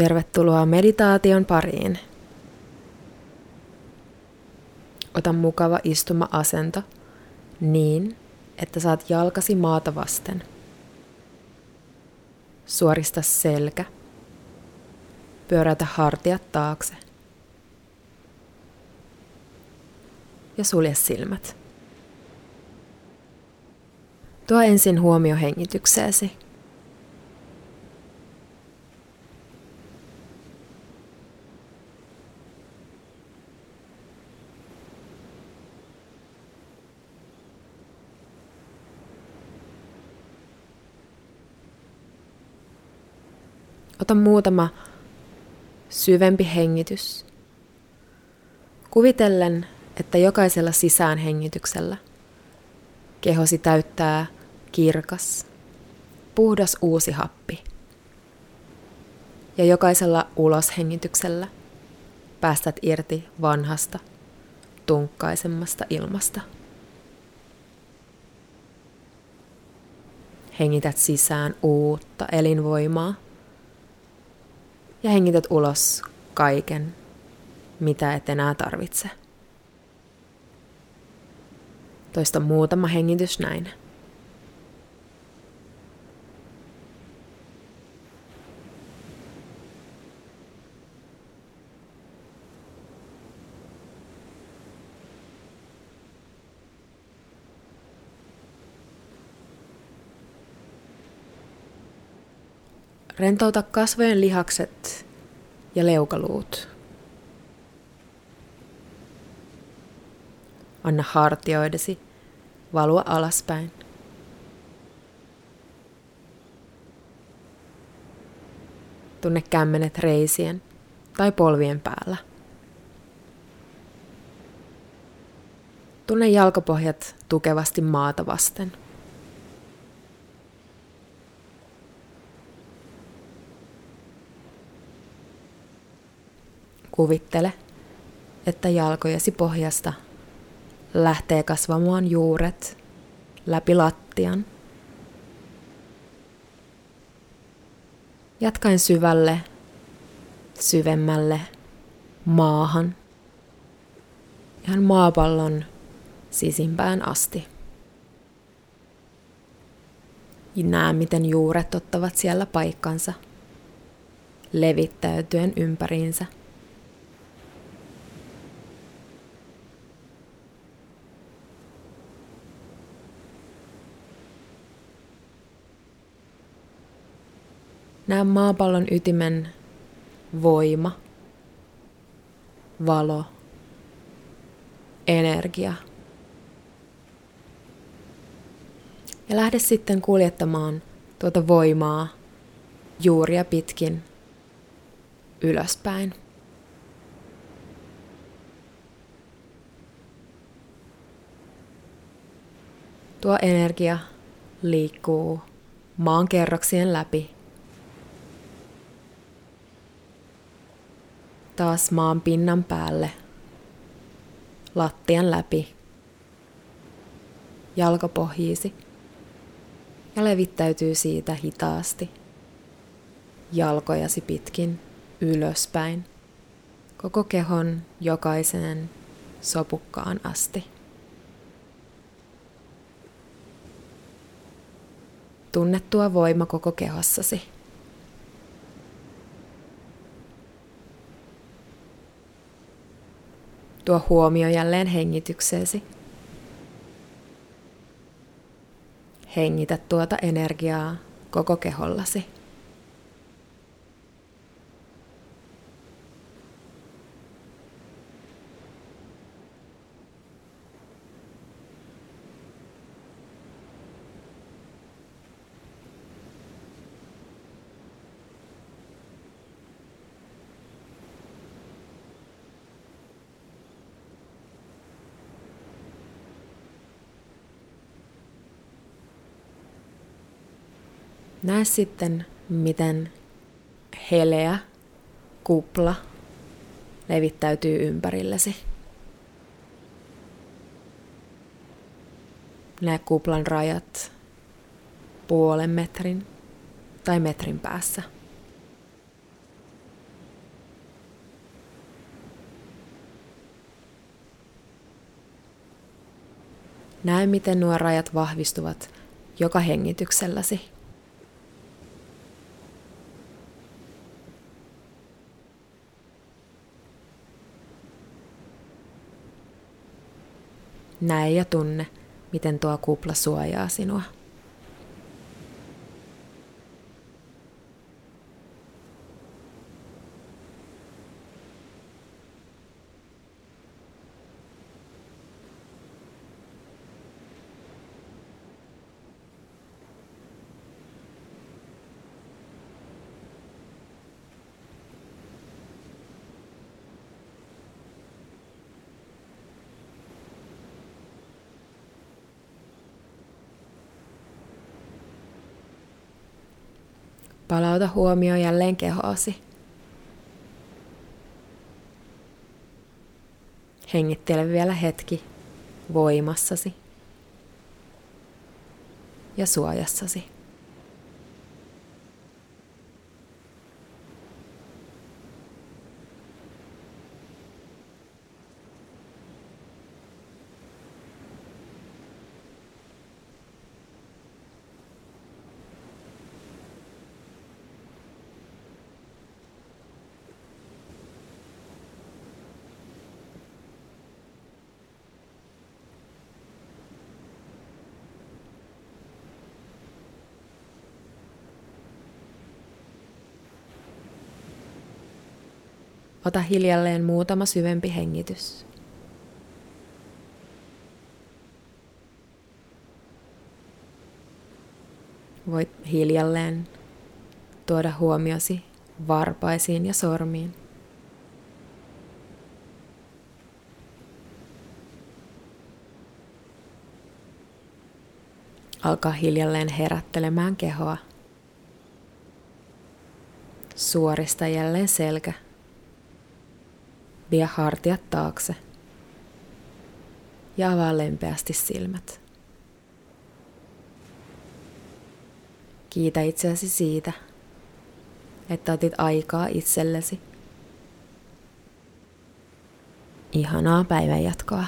Tervetuloa meditaation pariin. Ota mukava istuma-asento niin, että saat jalkasi maata vasten. Suorista selkä. Pyöräytä hartiat taakse. Ja sulje silmät. Tuo ensin huomio hengitykseesi. Ota muutama syvempi hengitys. Kuvitellen, että jokaisella sisäänhengityksellä kehosi täyttää kirkas, puhdas uusi happi. Ja jokaisella uloshengityksellä päästät irti vanhasta, tunkkaisemmasta ilmasta. Hengität sisään uutta elinvoimaa ja hengität ulos kaiken, mitä et enää tarvitse. Toista muutama hengitys näin. Rentouta kasvojen lihakset ja leukaluut. Anna hartioidesi valua alaspäin. Tunne kämmenet reisien tai polvien päällä. Tunne jalkapohjat tukevasti maata vasten. Kuvittele, että jalkojesi pohjasta lähtee kasvamaan juuret läpi lattian. Jatkaen syvälle, syvemmälle maahan, ihan maapallon sisimpään asti. Ja näe, miten juuret ottavat siellä paikkansa, levittäytyen ympäriinsä – Näe maapallon ytimen voima, valo, energia. Ja lähde sitten kuljettamaan tuota voimaa juuria pitkin ylöspäin. Tuo energia liikkuu maan kerroksien läpi taas maan pinnan päälle, lattian läpi, jalkapohjiisi ja levittäytyy siitä hitaasti jalkojasi pitkin ylöspäin koko kehon jokaisen sopukkaan asti. Tunne tuo voima koko kehossasi. Tuo huomio jälleen hengitykseesi. Hengitä tuota energiaa koko kehollasi. Näe sitten, miten heleä kupla levittäytyy ympärillesi. Näe kuplan rajat puolen metrin tai metrin päässä. Näe, miten nuo rajat vahvistuvat joka hengitykselläsi. Näe ja tunne, miten tuo kupla suojaa sinua. Palauta huomio jälleen kehoasi. Hengittele vielä hetki voimassasi ja suojassasi. Ota hiljalleen muutama syvempi hengitys. Voit hiljalleen tuoda huomiosi varpaisiin ja sormiin. Alkaa hiljalleen herättelemään kehoa. Suorista jälleen selkä Vie hartiat taakse ja avaa lempeästi silmät. Kiitä itseäsi siitä, että otit aikaa itsellesi. Ihanaa päivänjatkoa.